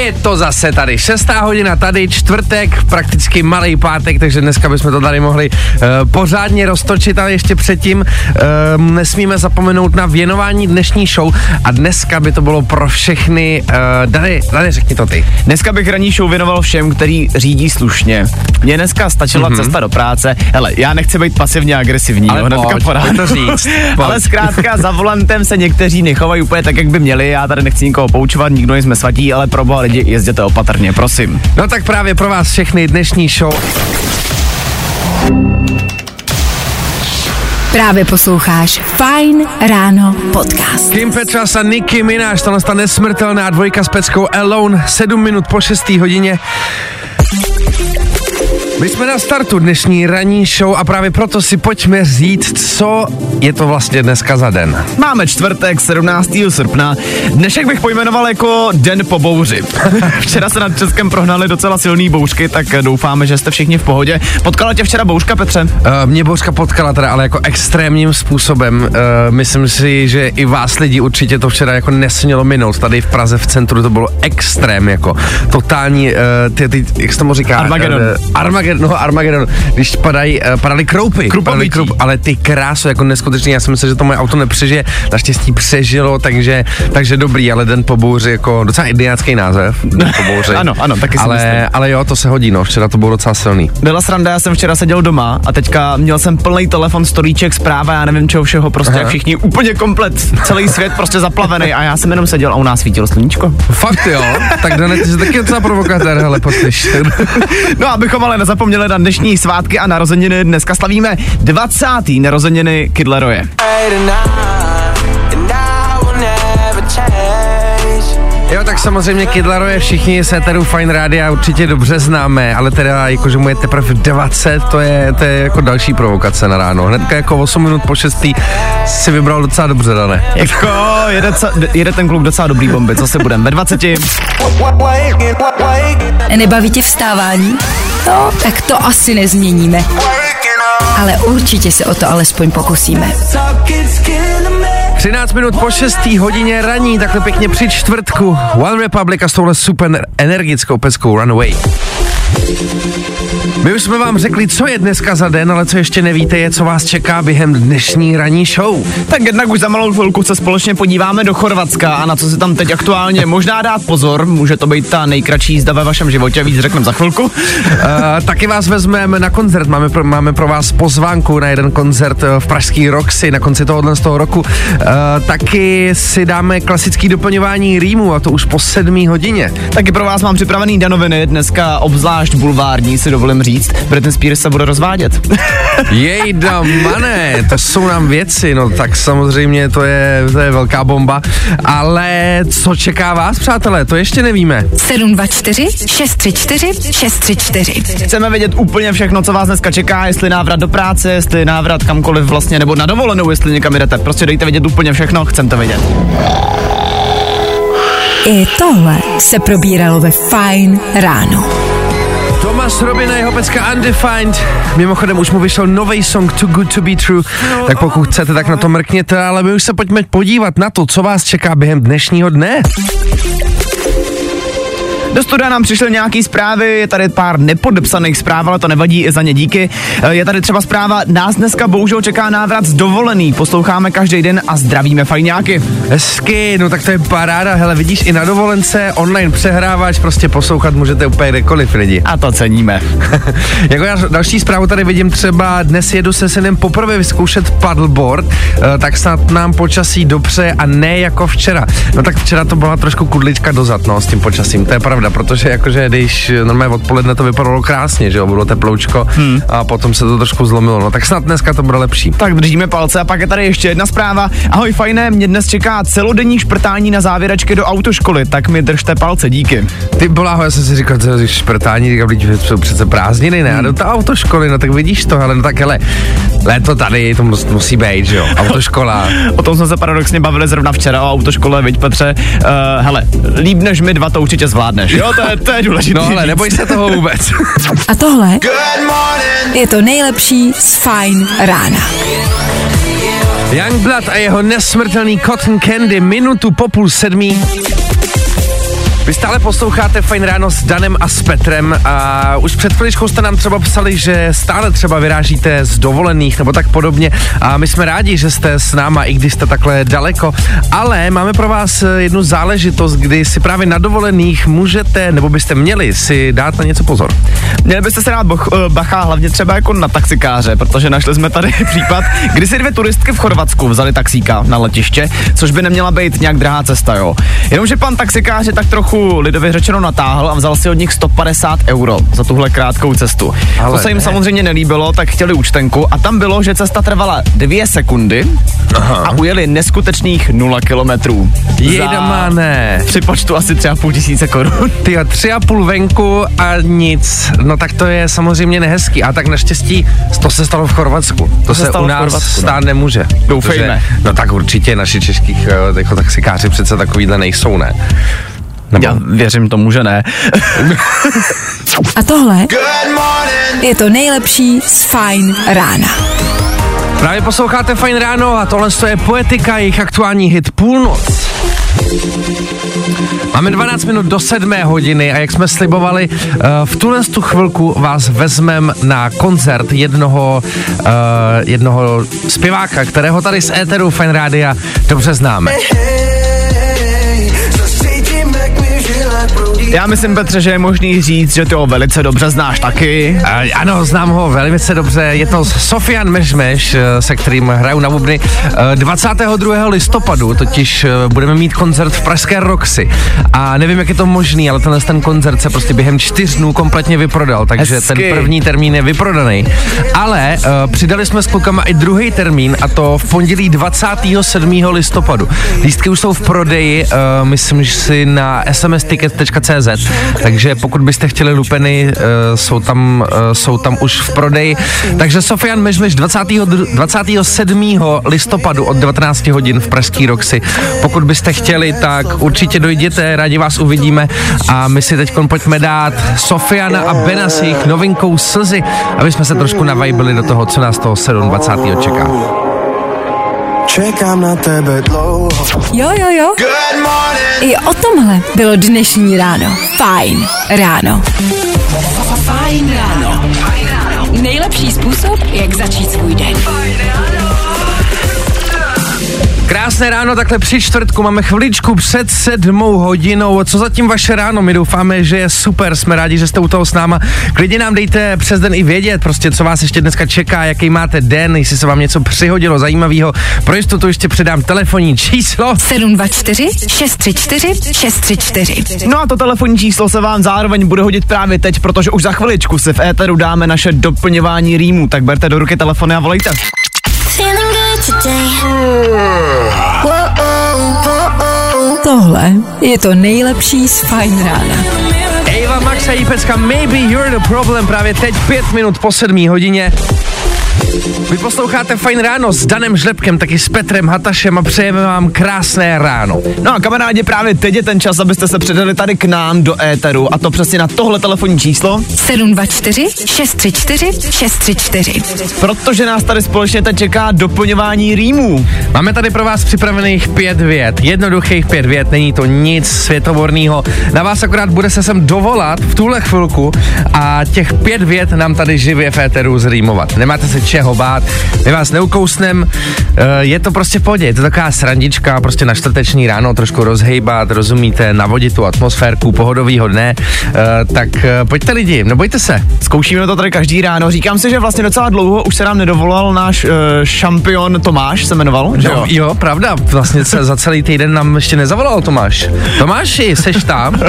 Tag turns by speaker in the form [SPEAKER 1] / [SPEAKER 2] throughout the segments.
[SPEAKER 1] je to zase tady. Šestá hodina tady, čtvrtek, prakticky malý pátek, takže dneska bychom to tady mohli uh, pořádně roztočit, ale ještě předtím uh, nesmíme zapomenout na věnování dnešní show a dneska by to bylo pro všechny. Uh, Dany, Dany, řekni to ty.
[SPEAKER 2] Dneska bych ranní show věnoval všem, který řídí slušně. Mně dneska stačila mm-hmm. cesta do práce. Hele, já nechci být pasivně agresivní,
[SPEAKER 1] Ale
[SPEAKER 2] jo,
[SPEAKER 1] pojď, pojď to říct, pojď.
[SPEAKER 2] Ale zkrátka za volantem se někteří nechovají úplně tak, jak by měli. Já tady nechci nikoho poučovat, nikdo nejsme svatí, ale pro boha lidi jezděte opatrně, prosím.
[SPEAKER 1] No tak právě pro vás všechny dnešní show.
[SPEAKER 3] Právě posloucháš Fajn ráno podcast.
[SPEAKER 1] Kim Petras a Nicky Minaj, tohle ta nesmrtelná dvojka s peckou Alone, 7 minut po 6. hodině. My jsme na startu dnešní ranní show a právě proto si pojďme říct, co je to vlastně dneska za den.
[SPEAKER 2] Máme čtvrtek, 17. srpna. Dnešek bych pojmenoval jako Den po bouři. včera se nad Českem prohnali docela silný bouřky, tak doufáme, že jste všichni v pohodě. Potkala tě včera bouřka, Petře?
[SPEAKER 1] Uh, mě Božka potkala teda, ale jako extrémním způsobem. Uh, myslím si, že i vás lidi určitě to včera jako nesmělo minout. Tady v Praze v centru to bylo extrém, jako totální, uh, ty, ty, jak se tomu říká?
[SPEAKER 2] Armageddon.
[SPEAKER 1] Uh, Armageddon, no Armageddon, když padají, uh, padaly kroupy. Padaly ale ty krásu, jako neskutečný, já jsem myslel, že to moje auto nepřežije, naštěstí přežilo, takže, takže dobrý, ale den po bouři, jako docela idiotský název, den po bouři.
[SPEAKER 2] Ano, ano, taky
[SPEAKER 1] ale,
[SPEAKER 2] myslím.
[SPEAKER 1] ale jo, to se hodí, no, včera to bylo docela silný.
[SPEAKER 2] Byla sranda, já jsem včera seděl doma a teďka měl jsem plný telefon, storíček, zpráva, já nevím čeho všeho, prostě
[SPEAKER 1] Aha.
[SPEAKER 2] všichni úplně komplet, celý svět prostě zaplavený a já jsem jenom seděl a u nás svítilo sluníčko.
[SPEAKER 1] Fakt jo, tak Dane, ty jsi taky docela provokatér, hele, poslyš.
[SPEAKER 2] No abychom ale nezapomněli na dnešní svátky a narozeniny, dneska slavíme 20. narozeniny Kidleroje.
[SPEAKER 1] Jo, tak samozřejmě Kidlaro je všichni z Eteru Fine Rádia určitě dobře známe, ale teda jakože mu je teprve 20, to je, to je jako další provokace na ráno. Hnedka jako 8 minut po 6 si vybral docela dobře, Dane.
[SPEAKER 2] Jako jede, jede ten kluk docela dobrý bomby, co se budem ve 20.
[SPEAKER 3] Nebaví tě vstávání? No, tak to asi nezměníme. Ale určitě se o to alespoň pokusíme.
[SPEAKER 1] 13 minut po 6 hodině raní, takhle pěkně při čtvrtku. One Republic a s touhle super energickou peskou Runaway. My už jsme vám řekli, co je dneska za den, ale co ještě nevíte, je, co vás čeká během dnešní ranní show.
[SPEAKER 2] Tak jednak už za malou chvilku se společně podíváme do Chorvatska a na co si tam teď aktuálně možná dát pozor, může to být ta nejkratší jízda ve vašem životě, víc řekneme za chvilku.
[SPEAKER 1] Uh, taky vás vezmeme na koncert, máme pro, máme pro vás pozvánku na jeden koncert eh, v Pražský Roxy na konci tohohle z toho roku. Uh, taky si dáme klasický doplňování rýmu a to už po sedmý hodině.
[SPEAKER 2] Taky pro vás mám připravený danoviny, dneska obzvlášť bulvární si dovolím říct, Britney Spears se bude rozvádět.
[SPEAKER 1] Jejda, mané, to jsou nám věci, no tak samozřejmě to je, to je velká bomba. Ale co čeká vás, přátelé, to ještě nevíme.
[SPEAKER 3] 724 634 634.
[SPEAKER 2] Chceme vědět úplně všechno, co vás dneska čeká, jestli návrat do práce, jestli návrat kamkoliv vlastně, nebo na dovolenou, jestli někam jdete. Prostě dejte vědět úplně všechno, chcem to vědět.
[SPEAKER 3] I tohle se probíralo ve Fajn ráno.
[SPEAKER 1] Tomas Robin a jeho pecka Undefined. Mimochodem už mu vyšel nový song Too Good To Be True, tak pokud chcete, tak na to mrkněte, ale my už se pojďme podívat na to, co vás čeká během dnešního dne.
[SPEAKER 2] Do studia nám přišly nějaký zprávy, je tady pár nepodepsaných zpráv, ale to nevadí, i za ně díky. Eh, Je tady třeba zpráva, nás dneska bohužel čeká návrat z dovolený, posloucháme každý den a zdravíme fajňáky.
[SPEAKER 1] Hezky, no tak to je paráda, hele, vidíš, i na dovolence, online přehrávač, prostě poslouchat můžete úplně kdekoliv lidi.
[SPEAKER 2] A to ceníme.
[SPEAKER 1] jako já další zprávu tady vidím třeba, dnes jedu se synem poprvé vyzkoušet paddleboard, eh, tak snad nám počasí dobře a ne jako včera. No tak včera to byla trošku kudlička dozad, no, s tím počasím, to je pravda, protože jakože když normálně odpoledne to vypadalo krásně, že jo, bylo teploučko hmm. a potom se to trošku zlomilo, no tak snad dneska to bude lepší.
[SPEAKER 2] Tak držíme palce a pak je tady ještě jedna zpráva. Ahoj fajné, mě dnes čeká celodenní šprtání na závěračky do autoškoly, tak mi držte palce, díky.
[SPEAKER 1] Ty bláho, já jsem si říkal, že šprtání, říkám, že jsou přece prázdniny, ne? A do té autoškoly, no tak vidíš to, ale no tak hele, Léto tady, to mus, musí být, že jo, autoškola.
[SPEAKER 2] o tom jsme se paradoxně bavili zrovna včera o autoškole, viď Petře. Uh, hele, líp než my dva to určitě zvládneš, jo, to je, to je důležité.
[SPEAKER 1] No ale neboj se toho vůbec.
[SPEAKER 3] A tohle je to nejlepší z Fine rána.
[SPEAKER 1] Youngblood a jeho nesmrtelný Cotton Candy minutu po půl sedmí. Vy stále posloucháte Fajn ráno s Danem a s Petrem a už před chviličkou jste nám třeba psali, že stále třeba vyrážíte z dovolených nebo tak podobně a my jsme rádi, že jste s náma, i když jste takhle daleko, ale máme pro vás jednu záležitost, kdy si právě na dovolených můžete, nebo byste měli si dát na něco pozor.
[SPEAKER 2] Měli byste se dát boch, eh, bacha, hlavně třeba jako na taxikáře, protože našli jsme tady případ, kdy si dvě turistky v Chorvatsku vzali taxíka na letiště, což by neměla být nějak drahá cesta, jo. Jenomže pan taxikář je tak trochu lidově řečeno natáhl a vzal si od nich 150 euro za tuhle krátkou cestu. Ale to se jim ne. samozřejmě nelíbilo, tak chtěli účtenku a tam bylo, že cesta trvala dvě sekundy Aha. a ujeli neskutečných 0 kilometrů.
[SPEAKER 1] Jejda ne.
[SPEAKER 2] Při počtu asi třeba půl tisíce korun.
[SPEAKER 1] Ty a tři a půl venku a nic. No tak to je samozřejmě nehezký. A tak naštěstí to se stalo v Chorvatsku. To, to se, se u nás no. stát nemůže.
[SPEAKER 2] Doufejme.
[SPEAKER 1] Protože, no tak určitě naši českých eh, jako taxikáři přece takovýhle nejsou, ne?
[SPEAKER 2] Nebo... Já věřím tomu, že ne.
[SPEAKER 3] A tohle je to nejlepší z Fine rána.
[SPEAKER 1] Právě posloucháte Fine ráno a tohle je Poetika, jejich aktuální hit Půlnoc. Máme 12 minut do 7 hodiny a jak jsme slibovali, eh, v tuhle tu chvilku vás vezmem na koncert jednoho, uh, jednoho zpěváka, kterého tady z éteru Fine Rádia dobře známe.
[SPEAKER 2] Já myslím, Petře, že je možný říct, že ty ho velice dobře znáš taky.
[SPEAKER 1] A, ano, znám ho velice dobře. Je to Sofian Mežmeš, eh, se kterým hraju na bubny. 22. Eh, listopadu totiž eh, budeme mít koncert v Pražské Roxy. A nevím, jak je to možný, ale tenhle ten koncert se prostě během čtyř dnů kompletně vyprodal, takže Hezky. ten první termín je vyprodaný. Ale uh, přidali jsme s klukama i druhý termín a to v pondělí 27. listopadu. Lístky už jsou v prodeji, uh, myslím, že si na smsticket.cz CZ. Takže pokud byste chtěli lupeny, uh, jsou, tam, uh, jsou tam už v prodeji. Takže Sofian Mežmeš 20. 27. listopadu od 19 hodin v Pražský Roxy. Pokud byste chtěli, tak určitě dojděte, rádi vás uvidíme a my si teď pojďme dát Sofiana a Bena s jejich novinkou Slzy, aby jsme se trošku navajbili do toho, co nás toho 27. čeká.
[SPEAKER 3] Čekám na tebe dlouho. Jo, jo, jo. Good morning. I o tomhle bylo dnešní ráno. Fajn ráno. Fajn ráno. Nejlepší způsob, jak začít svůj den. Fajn ráno.
[SPEAKER 1] Krásné ráno, takhle při čtvrtku máme chviličku před sedmou hodinou. Co zatím vaše ráno? My doufáme, že je super, jsme rádi, že jste u toho s náma. Klidně nám dejte přes den i vědět, prostě co vás ještě dneska čeká, jaký máte den, jestli se vám něco přihodilo zajímavého. Pro jistotu ještě předám telefonní číslo
[SPEAKER 3] 724 634 634.
[SPEAKER 2] No a to telefonní číslo se vám zároveň bude hodit právě teď, protože už za chviličku se v éteru dáme naše doplňování rýmů, tak berte do ruky telefony a volejte.
[SPEAKER 3] Tohle je to nejlepší z Fine Rána.
[SPEAKER 1] Eva Max a Jípecka Maybe You're the Problem právě teď pět minut po sedmí hodině. Vy posloucháte Fajn ráno s Danem Žlepkem, taky s Petrem Hatašem a přejeme vám krásné ráno.
[SPEAKER 2] No a kamarádi, právě teď je ten čas, abyste se předali tady k nám do éteru a to přesně na tohle telefonní číslo
[SPEAKER 3] 724 634 634.
[SPEAKER 2] Protože nás tady společně teď čeká doplňování rýmů.
[SPEAKER 1] Máme tady pro vás připravených pět vět, jednoduchých pět vět, není to nic světoborného. Na vás akorát bude se sem dovolat v tuhle chvilku a těch pět vět nám tady živě v éteru zrýmovat. Nemáte se čeho bát, my vás neukousnem, eh, je to prostě v pohodě, je to taková srandička, prostě na čtvrteční ráno trošku rozhejbat, rozumíte, navodit tu atmosférku pohodovýho dne, eh, tak eh, pojďte lidi, nebojte se.
[SPEAKER 2] Zkoušíme to tady každý ráno, říkám si, že vlastně docela dlouho už se nám nedovolal náš šampion Tomáš, se jmenoval, že
[SPEAKER 1] jo? Jo, pravda, vlastně se za celý týden nám ještě nezavolal Tomáš. Tomáši, seš tam?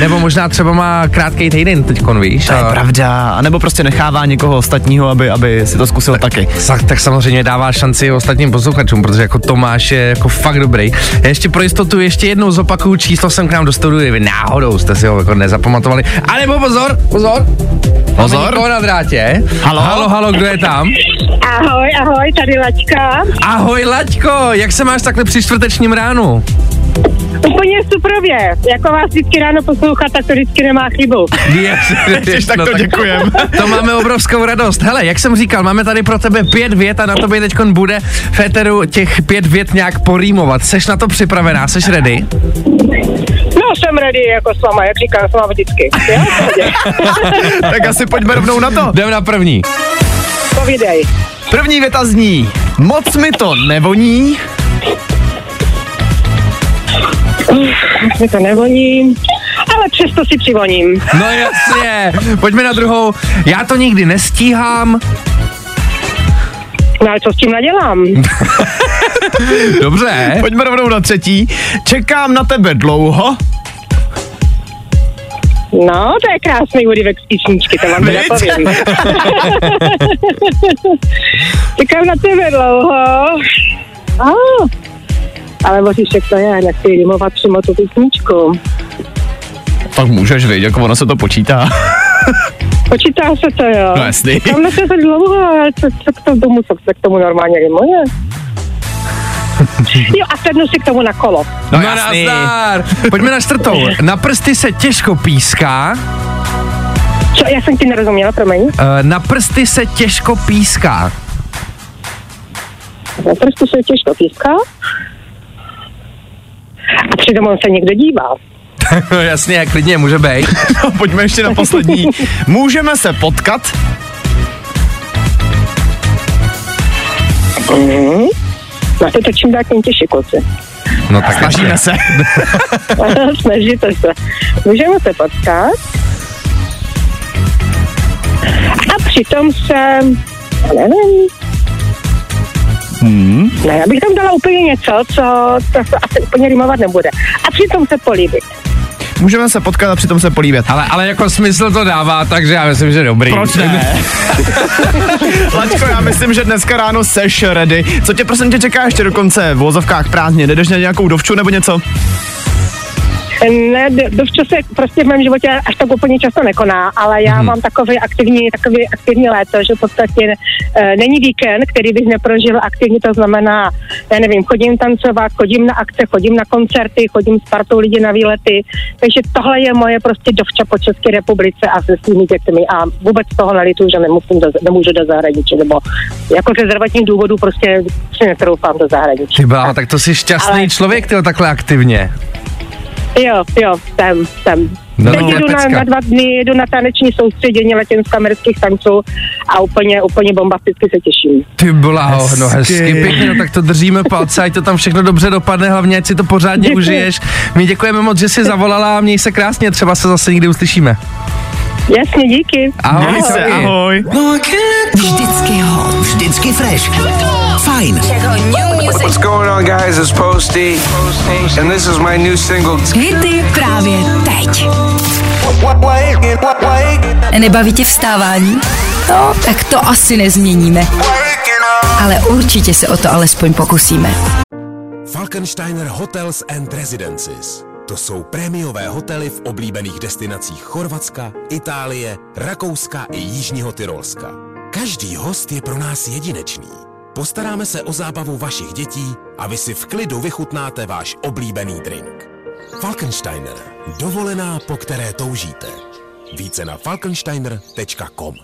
[SPEAKER 1] Nebo možná třeba má krátký týden teď, víš?
[SPEAKER 2] To je a... pravda, nebo prostě nechává někoho ostatního, aby, aby si to zkusil taky.
[SPEAKER 1] Tak, tak samozřejmě dává šanci ostatním posluchačům, protože jako Tomáš je jako fakt dobrý. Já ještě pro jistotu ještě jednou zopakuju číslo jsem k nám do studia, vy náhodou jste si ho jako nezapamatovali. Ale pozor, pozor,
[SPEAKER 2] Pozor.
[SPEAKER 1] Máme na drátě.
[SPEAKER 2] Halo?
[SPEAKER 1] Halo, halo, kdo je tam?
[SPEAKER 4] Ahoj, ahoj, tady Laťka.
[SPEAKER 1] Ahoj, Laťko, jak se máš takhle při čtvrtečním ránu?
[SPEAKER 4] Úplně suprově. Jako vás vždycky ráno poslouchat, tak to vždycky nemá chybu.
[SPEAKER 1] Ježiš,
[SPEAKER 2] tak to děkujem.
[SPEAKER 1] To máme obrovskou radost. Hele, jak jsem říkal, máme tady pro tebe pět vět a na tobě teď bude v éteru těch pět vět nějak porýmovat. Seš na to připravená? Seš ready?
[SPEAKER 4] No, jsem ready jako s váma, jak říkám, s váma vždycky.
[SPEAKER 2] Tak asi pojďme rovnou na to.
[SPEAKER 1] Jdem na první.
[SPEAKER 4] Povídej.
[SPEAKER 2] První věta zní, moc mi to nevoní,
[SPEAKER 4] Mi to nevoní, ale přesto si přivoním.
[SPEAKER 1] No jasně, pojďme na druhou. Já to nikdy nestíhám.
[SPEAKER 4] No ale co s tím nadělám?
[SPEAKER 1] Dobře.
[SPEAKER 2] pojďme rovnou na třetí. Čekám na tebe dlouho,
[SPEAKER 4] No, to je krásný úryvek z písničky, to vám teda povím. Čekám na tebe dlouho. Ah, ale Boříšek to je, nechci rýmovat přímo tu písničku.
[SPEAKER 2] tak můžeš, vidět, jako ono se to počítá.
[SPEAKER 4] Počítá se to, jo.
[SPEAKER 2] No jasný.
[SPEAKER 4] Čekám na tebe dlouho, ale co, co k tomu, co se k tomu normálně rýmuje? Jo, a sednu si k tomu na kolo.
[SPEAKER 1] No,
[SPEAKER 2] No jasný.
[SPEAKER 1] nazdar. Pojďme na čtvrtou. Na prsty se těžko píská.
[SPEAKER 4] Co, já jsem ti nerozuměla, promiň.
[SPEAKER 1] Eh, Na prsty se těžko píská.
[SPEAKER 4] Na prstu se těžko píská. A přitom on se někdo dívá.
[SPEAKER 1] No jasně, klidně, může být.
[SPEAKER 2] No, pojďme ještě na poslední. Můžeme se potkat,
[SPEAKER 4] Na to to čím dál tím těžší, kluci.
[SPEAKER 1] No tak
[SPEAKER 2] snažíme se.
[SPEAKER 4] Snažíte se. Můžeme se potkat. A přitom se, nevím,
[SPEAKER 2] Hmm.
[SPEAKER 4] ne, já bych tam dala úplně něco, co to se asi úplně rýmovat nebude. A přitom se políbit.
[SPEAKER 2] Můžeme se potkat a přitom se políbit.
[SPEAKER 1] Ale, ale jako smysl to dává, takže já myslím, že dobrý.
[SPEAKER 2] Proč ne? Lačko, já myslím, že dneska ráno seš ready. Co tě prosím tě čeká ještě do konce v vozovkách prázdně? Jdeš na nějakou dovču nebo něco?
[SPEAKER 4] Ne, do- dovčas se prostě v mém životě až tak úplně často nekoná, ale já
[SPEAKER 1] Mhm.
[SPEAKER 4] mám takový aktivní, takový aktivní léto, že v podstatě e, není víkend, který bych neprožil aktivně, to znamená, já nevím, chodím tancovat, chodím na akce, chodím na koncerty, chodím s partou lidí na výlety, takže tohle je moje prostě dovča po České republice a se svými dětmi a vůbec toho nelitu, že nemusím do, nemůžu do zahraničí, nebo jako ze zdravotních důvodů prostě si netroufám do zahraničí.
[SPEAKER 1] Ty tak to jsi šťastný
[SPEAKER 4] Ale-
[SPEAKER 1] člověk, ty takhle aktivně.
[SPEAKER 4] Jo, jo, jsem, jsem.
[SPEAKER 1] No,
[SPEAKER 4] Teď
[SPEAKER 1] no,
[SPEAKER 4] jedu na, na dva dny, jedu na taneční soustředění latinskoamerických tanců a úplně, úplně bombasticky se těším.
[SPEAKER 1] Ty bláho, no
[SPEAKER 2] Hezky.
[SPEAKER 1] hezky, pěkně, no tak to držíme palce, ať to tam všechno dobře dopadne, hlavně ať si to pořádně
[SPEAKER 4] Děkuji.
[SPEAKER 1] užiješ. My děkujeme moc, že jsi zavolala a měj se krásně, třeba se zase někdy uslyšíme.
[SPEAKER 4] Jasně, díky.
[SPEAKER 1] Ahoj,
[SPEAKER 2] Měj se, ahoj.
[SPEAKER 3] Vždycky hot.
[SPEAKER 5] Vždycky fresh. Fajn.
[SPEAKER 6] What's going on, guys? It's Posty, and this is my new single.
[SPEAKER 3] Hity právě teď. Nebaví tě vstávání? No, tak to asi nezměníme. Ale určitě se o to alespoň pokusíme.
[SPEAKER 7] Falkensteiner Hotels and Residences. To jsou prémiové hotely v oblíbených destinacích Chorvatska, Itálie, Rakouska i Jižního Tyrolska. Každý host je pro nás jedinečný. Postaráme se o zábavu vašich dětí a vy si v klidu vychutnáte váš oblíbený drink. Falkensteiner. Dovolená, po které toužíte. Více na falkensteiner.com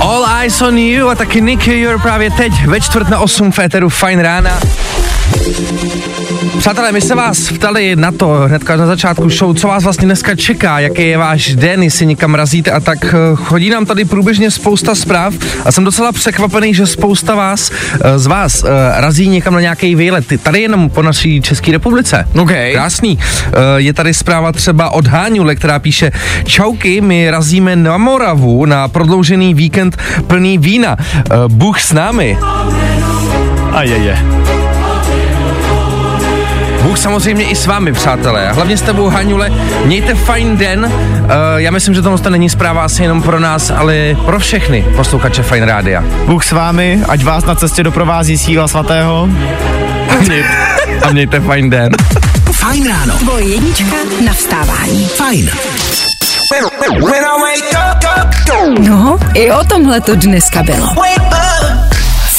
[SPEAKER 1] All Eyes on You a taky Nicky You're právě teď ve čtvrt na 8 v éteru Fine rána. Přátelé, my se vás ptali na to hnedka na začátku show, co vás vlastně dneska čeká, jaký je váš den, jestli někam razíte a tak eh, chodí nám tady průběžně spousta zpráv a jsem docela překvapený, že spousta vás, eh, z vás eh, razí někam na nějaký výlet. Tady jenom po naší České republice.
[SPEAKER 2] OK.
[SPEAKER 1] Krásný. Je tady zpráva třeba od Háňule, která píše Čauky, my razíme na Moravu na prodloužený víkend plný vína. Bůh s námi.
[SPEAKER 2] A je, je.
[SPEAKER 1] Samozřejmě i s vámi, přátelé. A hlavně s tebou, Haňule. Mějte fajn den. Uh, já myslím, že tohle není zpráva asi jenom pro nás, ale pro všechny posluchače Fajn Rádia.
[SPEAKER 2] Bůh s vámi, ať vás na cestě doprovází síla svatého.
[SPEAKER 1] A mějte, a mějte fajn den.
[SPEAKER 5] Fajn ráno.
[SPEAKER 3] Tvoje jednička na vstávání.
[SPEAKER 5] Fajn.
[SPEAKER 3] No, i o tomhle to dneska bylo.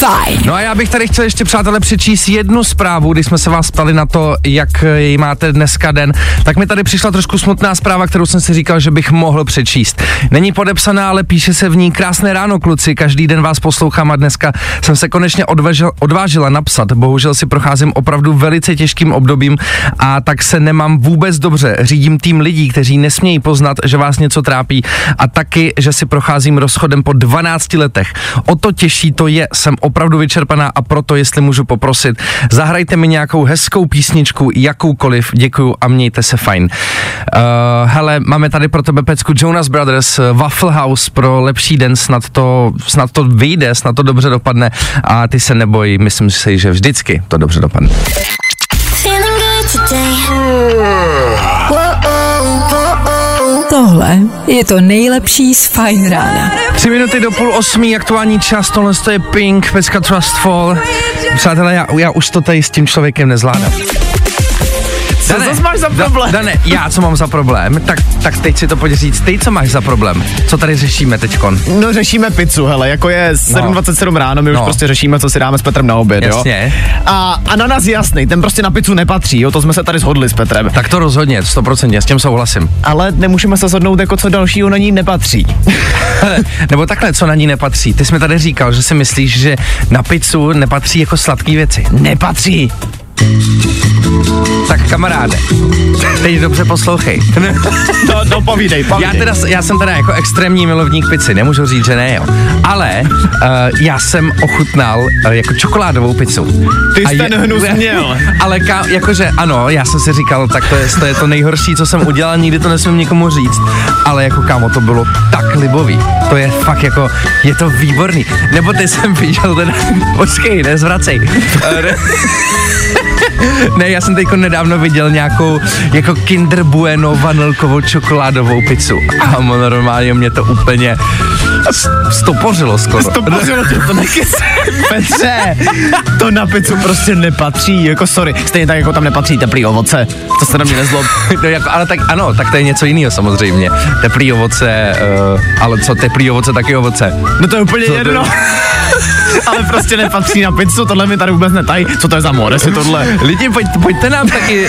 [SPEAKER 3] Fajn.
[SPEAKER 1] No a já bych tady chtěl ještě, přátelé, přečíst jednu zprávu, když jsme se vás ptali na to, jak ji máte dneska den, tak mi tady přišla trošku smutná zpráva, kterou jsem si říkal, že bych mohl přečíst. Není podepsaná, ale píše se v ní krásné ráno, kluci, každý den vás poslouchám a dneska jsem se konečně odvažil, odvážila napsat. Bohužel si procházím opravdu velice těžkým obdobím a tak se nemám vůbec dobře. Řídím tým lidí, kteří nesmějí poznat, že vás něco trápí a taky, že si procházím rozchodem po 12 letech. O to těžší to je, jsem opravdu vyčerpaná a proto, jestli můžu poprosit, zahrajte mi nějakou hezkou písničku, jakoukoliv, děkuju a mějte se fajn. Uh, hele, máme tady pro tebe pecku Jonas Brothers, eh, Waffle House pro lepší den, snad to, snad to vyjde, snad to dobře dopadne a ty se neboj, myslím si, že vždycky to dobře dopadne.
[SPEAKER 3] Tohle je to nejlepší z Fajn rána.
[SPEAKER 1] Tři minuty do půl osmí, aktuální čas, tohle to je Pink, pecka Trust Fall. Přátelé, já, já už to tady s tím člověkem nezvládám.
[SPEAKER 2] Co zase máš za problém?
[SPEAKER 1] Dane, já co mám za problém, tak, tak teď si to pojď říct, ty co máš za problém, co tady řešíme teďkon.
[SPEAKER 2] No řešíme pizzu, hele, jako je 7.27 ráno, my už
[SPEAKER 1] No.
[SPEAKER 2] prostě řešíme, co si dáme s Petrem na oběd,
[SPEAKER 1] Jasně.
[SPEAKER 2] jo. A ananas jasný, ten prostě na pizzu nepatří, jo, to jsme se tady shodli s Petrem.
[SPEAKER 1] Tak to rozhodně, 100%, s tím souhlasím.
[SPEAKER 2] Ale nemůžeme se shodnout, jako co dalšího na ní nepatří.
[SPEAKER 1] Nebo takhle, co na ní nepatří. Ty jsi mi tady říkal, že si myslíš, že na pizzu nepatří jako sladké věci.
[SPEAKER 2] nepatří.
[SPEAKER 1] Tak kamaráde, teď dobře poslouchej.
[SPEAKER 2] No, no povídej,
[SPEAKER 1] Já,
[SPEAKER 2] povídej.
[SPEAKER 1] teda, já jsem teda jako extrémní milovník pici, nemůžu říct, že ne, jo. Ale uh, já jsem ochutnal uh, jako čokoládovou pizzu.
[SPEAKER 2] Ty jsi ten hnus měl.
[SPEAKER 1] Ale ka, jakože ano, já jsem si říkal, tak to je, to je to nejhorší, co jsem udělal, nikdy to nesmím nikomu říct. Ale jako kámo, to bylo tak libový. To je fakt jako, je to výborný. Nebo ty jsem viděl ten, počkej, nezvracej. Ne- já jsem teďko nedávno viděl nějakou jako Kinder Bueno vanilkovou čokoládovou pizzu. A normálně mě to úplně stopořilo skoro.
[SPEAKER 2] To pořilo tě to. Petře, to na pizzu prostě nepatří, jako sorry. Stejně tak, jako tam nepatří teplý ovoce. To se na mě nezlob.
[SPEAKER 1] No, jako, ale tak ano, tak to je něco jiného samozřejmě. Teplý ovoce, uh, ale co teplý ovoce, taky ovoce.
[SPEAKER 2] No to je úplně
[SPEAKER 1] Co to-
[SPEAKER 2] jedno. Ale prostě nepatří na pizzu, tohle mi tady vůbec netají. Co to je za more, si tohle?
[SPEAKER 1] Lidi, pojď, pojďte nám taky,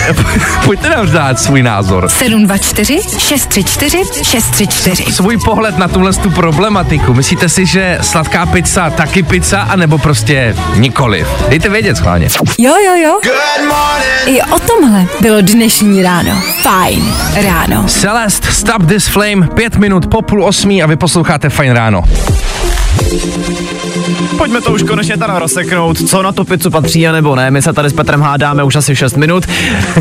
[SPEAKER 1] pojďte nám dát svůj názor.
[SPEAKER 3] 724 634 634.
[SPEAKER 1] Svůj pohled na tuhle tu problematiku. Myslíte si, že sladká pizza taky pizza, anebo prostě nikoliv? Dejte vědět schválně.
[SPEAKER 3] Jo, jo, jo. I o tomhle bylo dnešní ráno. Fajn ráno.
[SPEAKER 1] Celeste, Stop This Flame, pět minut po půl osmí a vy posloucháte Fajn ráno.
[SPEAKER 2] Pojďme to už konečně teda rozseknout, co na tu pizzu patří a nebo ne. My se tady s Petrem hádáme už asi 6 minut.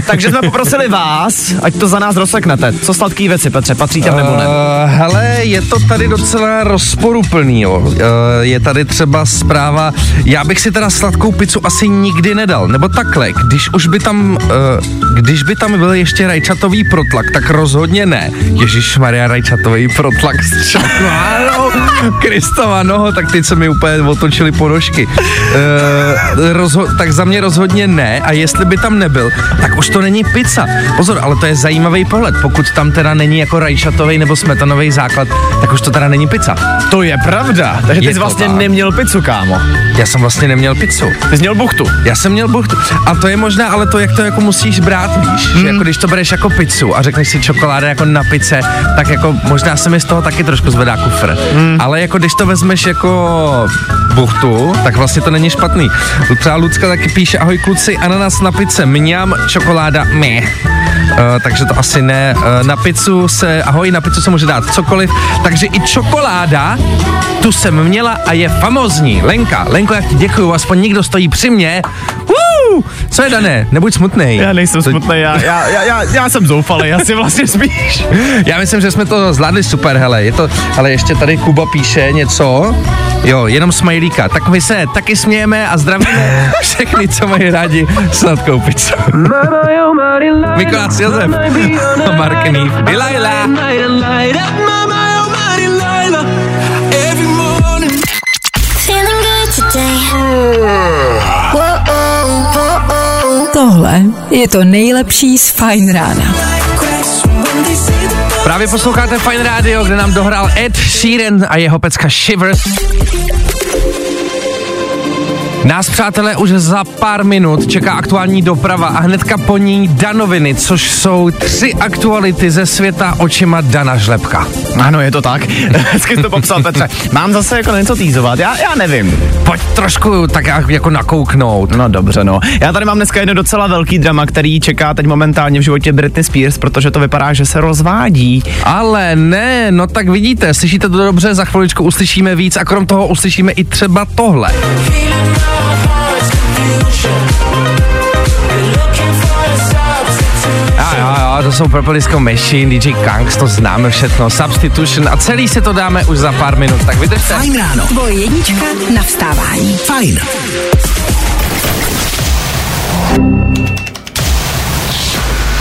[SPEAKER 2] Takže jsme poprosili vás, ať to za nás rozseknete. Co sladký věci, Petře, patří tam nebo ne?
[SPEAKER 1] Uh, hele, je to tady docela rozporuplný, jo. Uh, je tady třeba zpráva, já bych si teda sladkou pizzu asi nikdy nedal, nebo takhle, když už by tam, uh, když by tam byl ještě rajčatový protlak, tak rozhodně ne. Ježíš Maria rajčatový protlak s čokoládou, Kristova noho, tak teď se mi úplně otočili ponožky. Uh, rozho- tak za mě rozhodně ne a jestli by tam nebyl, tak už to není pizza. Pozor, ale to je zajímavý pohled, pokud tam teda není jako rajčatový nebo smetanový základ, tak už to teda není pizza.
[SPEAKER 2] To je pravda. Takže ty
[SPEAKER 1] Je
[SPEAKER 2] jsi vlastně
[SPEAKER 1] tak.
[SPEAKER 2] neměl pizzu, kámo.
[SPEAKER 1] Já jsem vlastně neměl pizzu.
[SPEAKER 2] Ty jsi měl buchtu.
[SPEAKER 1] Já jsem měl buchtu. A to je možná, ale to, jak to jako musíš brát, víš, že jako když to bereš jako pizzu a řekneš si čokoláda jako na pice, tak jako možná se mi z toho taky trošku zvedá kufr. Ale jako když to vezmeš jako buchtu, tak vlastně to není špatný. Třeba Lucka taky píše, ahoj kluci, ananas na pice, mňam, čokoláda, meh. Uh, takže to asi ne. Uh, na pizzu se, ahoj, na pizzu se může dát cokoliv, takže i čokoláda, tu jsem měla a je famózní. Lenka, Lenko, jak ti děkuju, aspoň někdo stojí při mně. Co je dané? Nebuď smutný.
[SPEAKER 2] Já nejsem smutný, já, já, já, já, já jsem zoufalý, asi vlastně spíš.
[SPEAKER 1] Já myslím, že jsme to zvládli super, hele, je to, ale ještě tady Kuba píše něco, jo, jenom smajlíka, tak my se taky smějeme a zdravíme všechny, co mají rádi sladkou pizzu. Mikuláš Josef a Mark Neve, Delilah.
[SPEAKER 3] Tohle je to nejlepší z Fine Rána.
[SPEAKER 1] Právě posloucháte Fine Radio, kde nám dohrál Ed Sheeran a jeho pecka Shivers. Nás, přátelé, už za pár minut čeká aktuální doprava a hnedka po ní danoviny, což jsou tři aktuality ze světa očima Dana Žlepka.
[SPEAKER 2] Ano, je to tak. Hezky to popsal, Petře. Mám zase jako něco týzovat, já, já nevím.
[SPEAKER 1] Pojď trošku tak jako nakouknout.
[SPEAKER 2] No dobře, no. Já tady mám dneska jedno docela velký drama, který čeká teď momentálně v životě Britney Spears, protože to vypadá, že se rozvádí.
[SPEAKER 1] Ale ne, no tak vidíte, slyšíte to dobře, za chviličku uslyšíme víc a krom toho uslyšíme i třeba tohle. To jsou Purple Disco Machine, DJ Kanks, to známe všechno, Substitution a celý se to dáme už za pár minut, tak vydržte.
[SPEAKER 5] Fajn ráno.
[SPEAKER 3] Tvoje jednička na vstávání.
[SPEAKER 5] Fajn.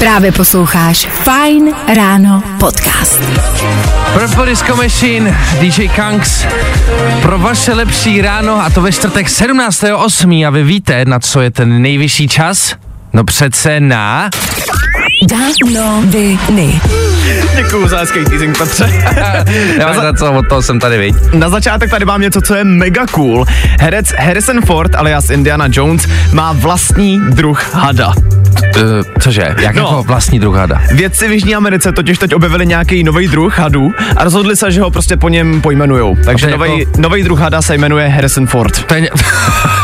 [SPEAKER 3] Právě posloucháš Fine Ráno podcast.
[SPEAKER 1] Purple Disco Machine, DJ Kanks, pro vaše lepší ráno a to ve čtvrtek 17.8. a vy víte, na co je ten nejvyšší čas? No přece na...
[SPEAKER 3] Danoviny.
[SPEAKER 2] Děkuju za hezký teasing, Petře.
[SPEAKER 1] Já za co, od toho jsem tady, viď?
[SPEAKER 2] Na začátek tady mám něco, co je mega cool. Herec Harrison Ford alias Indiana Jones má vlastní druh hada.
[SPEAKER 1] Uh, cože, jak
[SPEAKER 2] No.
[SPEAKER 1] jako vlastní druh hada?
[SPEAKER 2] Vědci v Jižní Americe totiž teď objevili nějaký nový druh hadu a rozhodli se, že ho prostě po něm pojmenujou. Takže nový,
[SPEAKER 1] jako-
[SPEAKER 2] nový druh hada se jmenuje Harrison Ford.
[SPEAKER 1] To je... ně-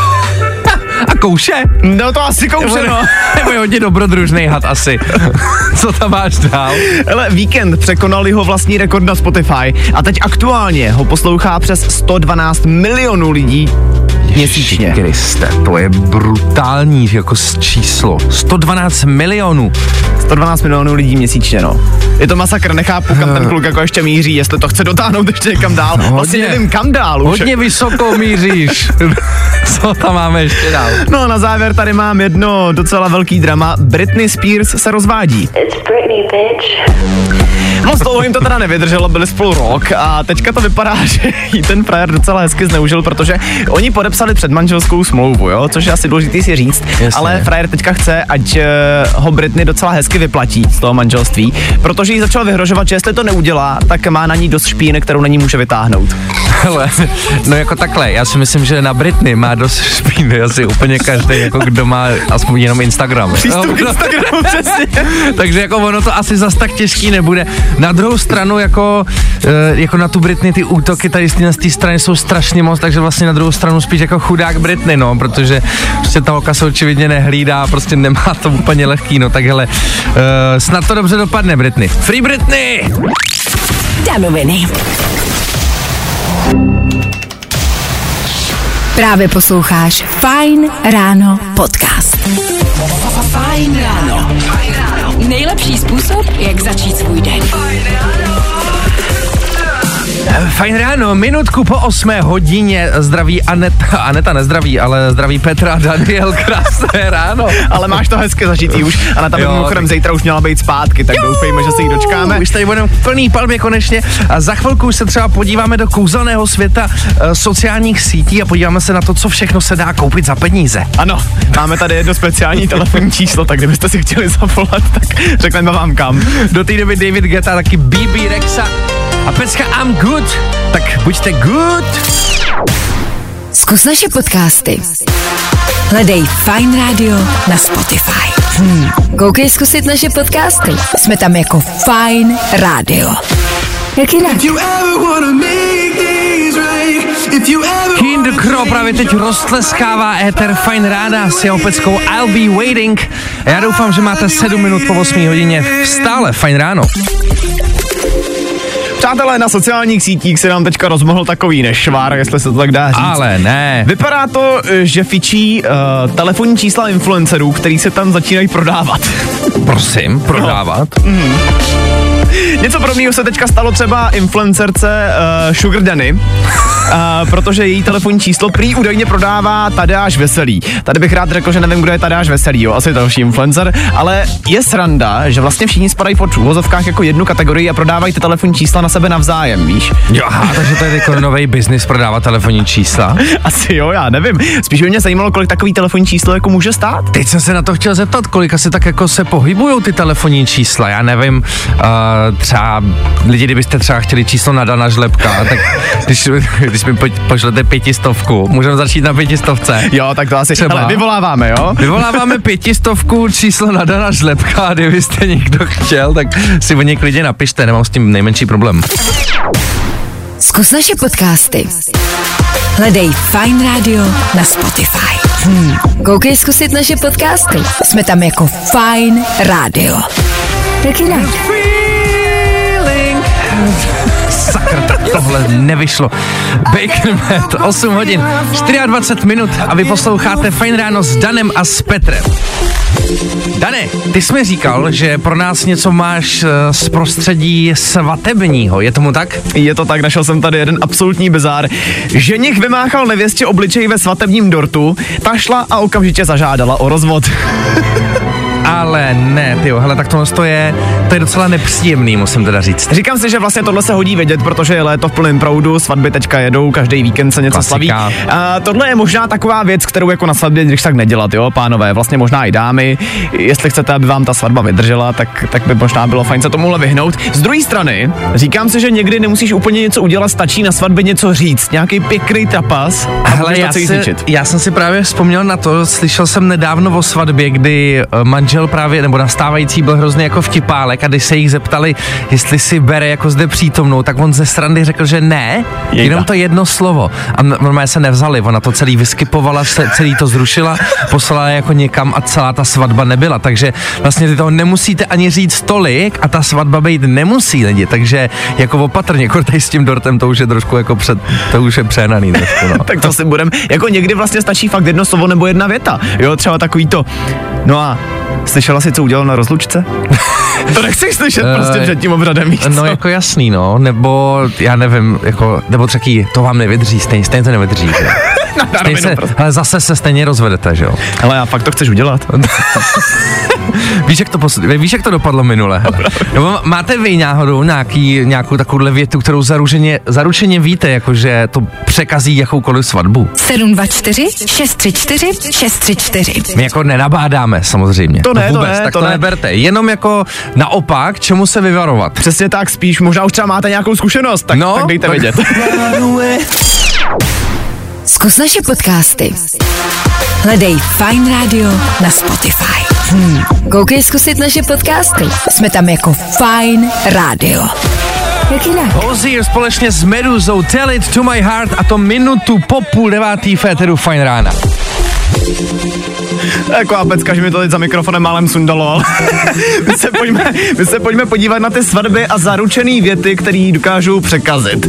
[SPEAKER 1] kouše?
[SPEAKER 2] No to asi kouše, no.
[SPEAKER 1] Nebo je hodně dobrodružný had asi. Co tam máš dál?
[SPEAKER 2] Ale Weekend překonal jeho vlastní rekord na Spotify a teď aktuálně ho poslouchá přes 112 milionů lidí měsíčně.
[SPEAKER 1] Kriste, to je brutální jako s- číslo. 112 milionů.
[SPEAKER 2] 112 milionů lidí měsíčně, no. Je to masakr, nechápu, kam ten kluk jako ještě míří, jestli to chce dotáhnout ještě někam dál.
[SPEAKER 1] No,
[SPEAKER 2] vlastně nevím, kam dál už.
[SPEAKER 1] Hodně vysoko míříš. Co tam máme ještě dál?
[SPEAKER 2] No a na závěr tady mám jedno docela velký drama. Britney Spears se rozvádí.
[SPEAKER 8] It's Britney, bitch.
[SPEAKER 2] Moc dlouho jim to teda nevydrželo, byli spolu rok a teďka to vypadá, že jí ten frajer docela hezky zneužil, protože oni podepsali předmanželskou smlouvu, jo, což je asi důležitý si říct,
[SPEAKER 1] Jasně.
[SPEAKER 2] ale frajer teďka chce, ať eh, ho Britney docela hezky vyplatí z toho manželství, protože jí začal vyhrožovat, že jestli to neudělá, tak má na ní dost špíny, kterou na ní může vytáhnout.
[SPEAKER 1] Hele, no jako takhle, já si myslím, že na Britney má dost špíny asi úplně každý, jako kdo má aspoň jenom Instagram.
[SPEAKER 2] Přístup k
[SPEAKER 1] No,
[SPEAKER 2] Instagramu, přesně.
[SPEAKER 1] Takže jako ono to asi zas tak těžký nebude. Na druhou stranu jako, eh, jako na tu Britney ty útoky tady z té- strany jsou strašně moc, takže vlastně na druhou stranu spíš jako chudák Britney, no, protože prostě ta holka se očividně nehlídá, prostě nemá to úplně lehký, no tak hele, uh, snad to dobře dopadne Britney. Free Britney!
[SPEAKER 3] Danoviny. Právě posloucháš Fine Ráno podcast. Fine Ráno. Nejlepší způsob, jak začít svůj den.
[SPEAKER 1] Fajn ráno, minutku po 8 hodině zdraví Aneta, Aneta nezdraví, ale zdraví Petra a Daniel, krásné ráno.
[SPEAKER 2] Ale máš to hezky zažitý už a na tam
[SPEAKER 1] Jo,
[SPEAKER 2] mimochodem
[SPEAKER 1] tak-
[SPEAKER 2] zítra už měla být zpátky, tak doufejme, že se jí dočkáme.
[SPEAKER 1] Už tady budeme v plný palbě konečně a za chvilku už se třeba podíváme do kouzelného světa uh, sociálních sítí a podíváme se na to, co všechno se dá koupit za peníze.
[SPEAKER 2] Ano, máme tady jedno speciální telefonní číslo, tak kdybyste si chtěli zavolat, tak řekneme vám kam.
[SPEAKER 1] Do té doby David Guetta, taky BB Rexa a pecka I'm good, tak buďte good.
[SPEAKER 3] Zkus naše podcasty. Hledej Fine Radio na Spotify. Hmm. Koukej zkusit naše podcasty. Jsme tam jako Fine Radio. Jak jinak?
[SPEAKER 1] The Crow právě teď roztleskává éter Fine Ráda s jeho peckou I'll be waiting. A já doufám, že máte 7 minut po 8 hodině stále Fine Ráno.
[SPEAKER 2] Přátelé, na sociálních sítích se nám teďka rozmohl takový nešvár, jestli se to tak dá říct.
[SPEAKER 1] Ale ne.
[SPEAKER 2] Vypadá to, že fičí uh, telefonní čísla influencerů, který se tam začínají prodávat.
[SPEAKER 1] Prosím, prodávat.
[SPEAKER 2] No. Mm. Něco podobného se teďka stalo třeba influencerce uh, Sugar Danny, uh, protože její telefonní číslo prý údajně prodává Tadeáš Veselý. Tady bych rád řekl, že nevím, kdo je Tadeáš Veselý, jo, asi další influencer, ale je sranda, že vlastně všichni spadají pod uvozovkách jako jednu kategorii a prodávají ty telefonní čísla na sebe navzájem, víš?
[SPEAKER 1] Jo, aha, takže to je jako nový biznis prodávat telefonní čísla.
[SPEAKER 2] Asi jo, já nevím. Spíš by mě zajímalo, kolik takový telefonní číslo jako může stát.
[SPEAKER 1] Teď jsem se na to chtěl zeptat, kolik asi tak jako se pohybují ty telefonní čísla. Já nevím, uh, třeba lidi, kdybyste třeba chtěli číslo na Dana Žlepka, tak když, když mi po, pošlete pětistovku, můžeme začít na pětistovce.
[SPEAKER 2] Jo, tak to asi třeba. Hele, vyvoláváme, jo?
[SPEAKER 1] Vyvoláváme pětistovku číslo na Dana Žlepka a kdybyste někdo chtěl, tak si o něj klidně napište, nemám s tím nejmenší problém.
[SPEAKER 3] Zkus naše podcasty. Hledej Fine Radio na Spotify. Hmm. Koukej zkusit naše podcasty. Jsme tam jako Fine Radio. Jak jinak?
[SPEAKER 1] Sakra, tak tohle nevyšlo. Bacon Med, 8 hodin, 24 minut a vy posloucháte Fajn ráno s Danem a s Petrem. Dane, ty jsi mi říkal, že pro nás něco máš eh, z prostředí svatebního, je tomu tak?
[SPEAKER 2] Je to tak, našel jsem tady jeden absolutní bizár. Ženich vymáchal nevěstě obličej ve svatebním dortu, ta šla a okamžitě zažádala o rozvod.
[SPEAKER 1] ale ne, ty hele, tak tohle to je, to je docela nepříjemný, musím teda říct.
[SPEAKER 2] Říkám si, že vlastně tohle se hodí vědět, protože je léto v plném proudu, svatby teďka jedou, každý víkend se něco
[SPEAKER 1] Klasika.
[SPEAKER 2] slaví. A tohle je možná taková věc, kterou jako na svatbě, když tak nedělat, jo, pánové, vlastně možná i dámy. Jestli chcete, aby vám ta svatba vydržela, tak, tak by možná bylo fajn se tomuhle vyhnout. Z druhé strany, říkám si, že někdy nemusíš úplně něco udělat, stačí na svatbě něco říct, nějaký pěkný trapas a
[SPEAKER 1] Hele, já,
[SPEAKER 2] si,
[SPEAKER 1] já jsem si právě vzpomněl na to, slyšel jsem nedávno o svatbě, kdy eh, manžel právě, nebo nastávající byl hrozně jako vtipálek a když se jich zeptali, jestli si bere jako zde přítomnou, tak on ze srandy řekl, že ne,
[SPEAKER 2] Jejda.
[SPEAKER 1] jenom to jedno slovo. A normálně se nevzali, ona to celý vyskypovala, se, celý to zrušila, poslala je jako někam a celá ta svatba nebyla, takže vlastně ty toho nemusíte ani říct tolik a ta svatba být nemusí lidi, takže jako opatrně, jako tady s tím dortem to už je trošku jako před, to už je přehnaný trošku, no.
[SPEAKER 2] tak to si budem. Jako někdy vlastně stačí fakt jedno slovo nebo jedna věta. Jo, třeba takový to. No a slyšela jsi, co udělal na rozlučce? to nechceš slyšet
[SPEAKER 1] Eh,
[SPEAKER 2] prostě před tím obřadem, víš
[SPEAKER 1] No jako jasný, no, nebo já nevím, jako, nebo třeký, to vám nevydrží, stejně, stejně to nevydrží.
[SPEAKER 2] Na rovinu
[SPEAKER 1] se,
[SPEAKER 2] prostě.
[SPEAKER 1] ale zase se stejně rozvedete, že jo?
[SPEAKER 2] Hele, já fakt to chceš udělat.
[SPEAKER 1] Víš, jak to, posl- víš, jak to dopadlo minule? Nebo máte vy náhodou nějaký, nějakou takovouhle větu, kterou zaručeně, zaručeně víte, jako že to překazí jakoukoliv svatbu?
[SPEAKER 3] 724 634 634.
[SPEAKER 1] My jako nenabádáme, samozřejmě.
[SPEAKER 2] To ne, to
[SPEAKER 1] vůbec,
[SPEAKER 2] ne,
[SPEAKER 1] tak
[SPEAKER 2] to
[SPEAKER 1] to,
[SPEAKER 2] ne.
[SPEAKER 1] neberte. Jenom jako naopak, čemu se vyvarovat.
[SPEAKER 2] Přesně tak, spíš možná už třeba máte nějakou zkušenost, tak,
[SPEAKER 1] No,
[SPEAKER 2] tak dejte
[SPEAKER 1] tak-
[SPEAKER 2] vědět.
[SPEAKER 3] Zkus naše podcasty. Hledej Fine Radio na Spotify. Hmm. Koukej zkusit naše podcasty. Jsme tam jako Fine Radio. Jak jinak?
[SPEAKER 1] Hozier společně s Meduzou Tell It To My Heart a to minutu po půl devátý féteru Fine rána.
[SPEAKER 2] Taková pecka, že mi to teď za mikrofonem málem sundalo, ale my, se pojďme, my se pojďme podívat na ty svatby a zaručený věty, které dokážou překazit.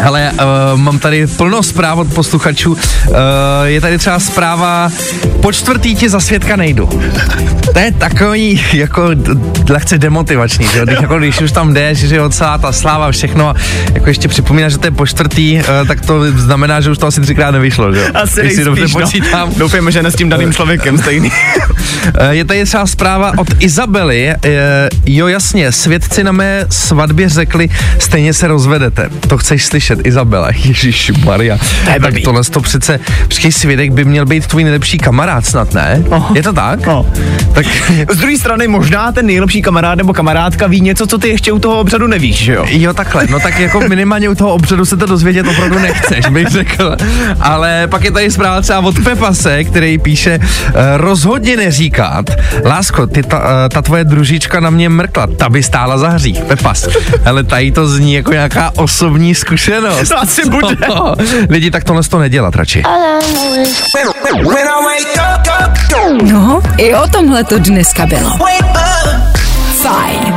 [SPEAKER 1] Hele, uh, mám tady plno zpráv od posluchačů. Uh, je tady třeba zpráva, po čtvrtý ti za svědka nejdu. To je takový jako lehce demotivační, že? Když, jako, když už tam jdeš, že jo, celá ta sláva, všechno, jako ještě připomíná, že to je po čtvrtý, uh, tak to znamená, že už to asi třikrát nevyšlo, že jo?
[SPEAKER 2] Asi
[SPEAKER 1] Když si dobře
[SPEAKER 2] nejspíš,
[SPEAKER 1] počítám.
[SPEAKER 2] No. Doufejme, že ne s tím daným člověkem stejný.
[SPEAKER 1] Je tady třeba zpráva od Izabely. Jo, jasně, svědci na mé svatbě řekli, stejně se rozvedete. To chceš slyšet, Izabela. Ježíš Maria.
[SPEAKER 2] To je
[SPEAKER 1] Tak tohle to přece, počkej, svědek by měl být tvůj nejlepší kamarád snad, ne?
[SPEAKER 2] Oh.
[SPEAKER 1] Je to tak?
[SPEAKER 2] No.
[SPEAKER 1] Tak
[SPEAKER 2] Z druhé strany možná ten nejlepší kamarád nebo kamarádka ví něco, co ty ještě u toho obřadu nevíš, že jo?
[SPEAKER 1] Jo, takhle. No tak jako minimálně u toho obřadu se to dozvědět opravdu nechceš, bych řekl. Ale pak je tady zpráva třeba od Pepase, který píše, eh, rozhodně neříkat, lásko, ty ta, eh, ta tvoje družička na mě mrkla, ta by stála za hřích. Pepas. Ale tady to zní jako nějaká osobní zkušenost.
[SPEAKER 2] To asi bude.
[SPEAKER 1] Co? Lidi, tak tohle to nedělat radši.
[SPEAKER 3] No, i o tomhle to dneska bylo. Fajn.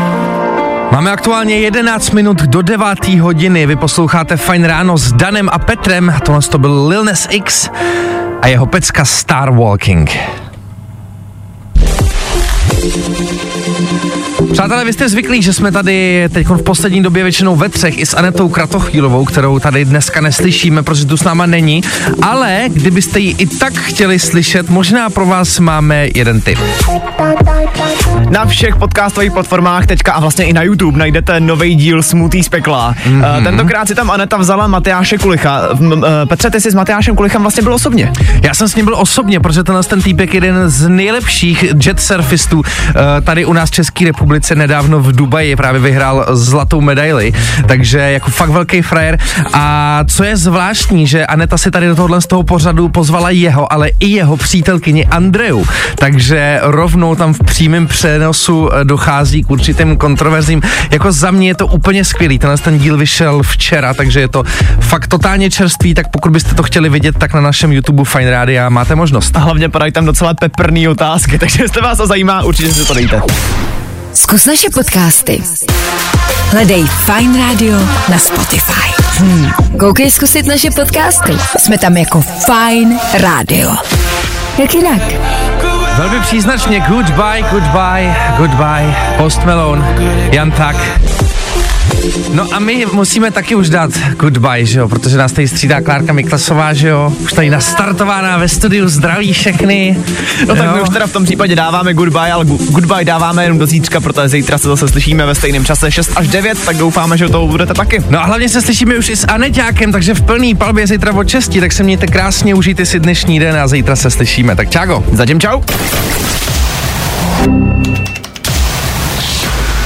[SPEAKER 1] Máme aktuálně 11 minut do 9. hodiny. Vy posloucháte Fine ráno s Danem a Petrem. Tohle to byl Lil Nas X a jeho pecka Star Walking. Přátelé, vy jste zvyklí, že jsme tady teď v poslední době většinou ve třech i s Anetou Kratochvílovou, kterou tady dneska neslyšíme, protože tu s náma není, ale kdybyste ji i tak chtěli slyšet, možná pro vás máme jeden tip.
[SPEAKER 2] Na všech podcastových platformách teďka a vlastně i na YouTube najdete nový díl Smutý z pekla. Mm-hmm. Tentokrát si tam Aneta vzala Matyáše Kulicha. Uh, Petře, ty jsi s Matyášem Kulichem vlastně byl osobně.
[SPEAKER 1] Já jsem s ním byl osobně, protože tenhle ten týpek je jeden z nejlepších jet surfistů uh, tady u nás v České republice nedávno v Dubaji právě vyhrál zlatou medaili, takže jako fakt velký frajer. A co je zvláštní, že Aneta si tady do tohohle z toho pořadu pozvala jeho, ale i jeho přítelkyni Andreu, takže rovnou tam v přímém přenosu eh, dochází k určitým kontroverzím. Jako za mě je to úplně skvělý, tenhle ten díl vyšel včera, takže je to fakt totálně čerstvý, tak pokud byste to chtěli vidět, tak na našem YouTube Fine Radio máte možnost.
[SPEAKER 2] A hlavně padají tam docela peprný otázky, takže jestli vás to zajímá, určitě si to dejte.
[SPEAKER 3] Zkus naše podcasty. Hledej Fine Radio na Spotify. Hmm. Koukej zkusit naše podcasty. Jsme tam jako Fine Radio. Jak jinak?
[SPEAKER 1] Velmi příznačně Goodbye, Goodbye, Goodbye, Post Malone, Jan Tak. No a my musíme taky už dát goodbye, že jo, protože nás tady střídá Klárka Miklasová, že jo, už tady nastartovaná ve studiu, zdraví všechny.
[SPEAKER 2] No tak jo. my už teda v tom případě dáváme goodbye, ale goodbye dáváme jenom do zítřka, protože zítra se zase slyšíme ve stejném čase 6 až 9, tak doufáme, že to budete taky.
[SPEAKER 1] No a hlavně se slyšíme už i s Aneťákem, takže v plný palbě zítra od 6, tak se mějte krásně, užijte si dnešní den a zítra se slyšíme. Tak čágo.
[SPEAKER 2] Zatím čau.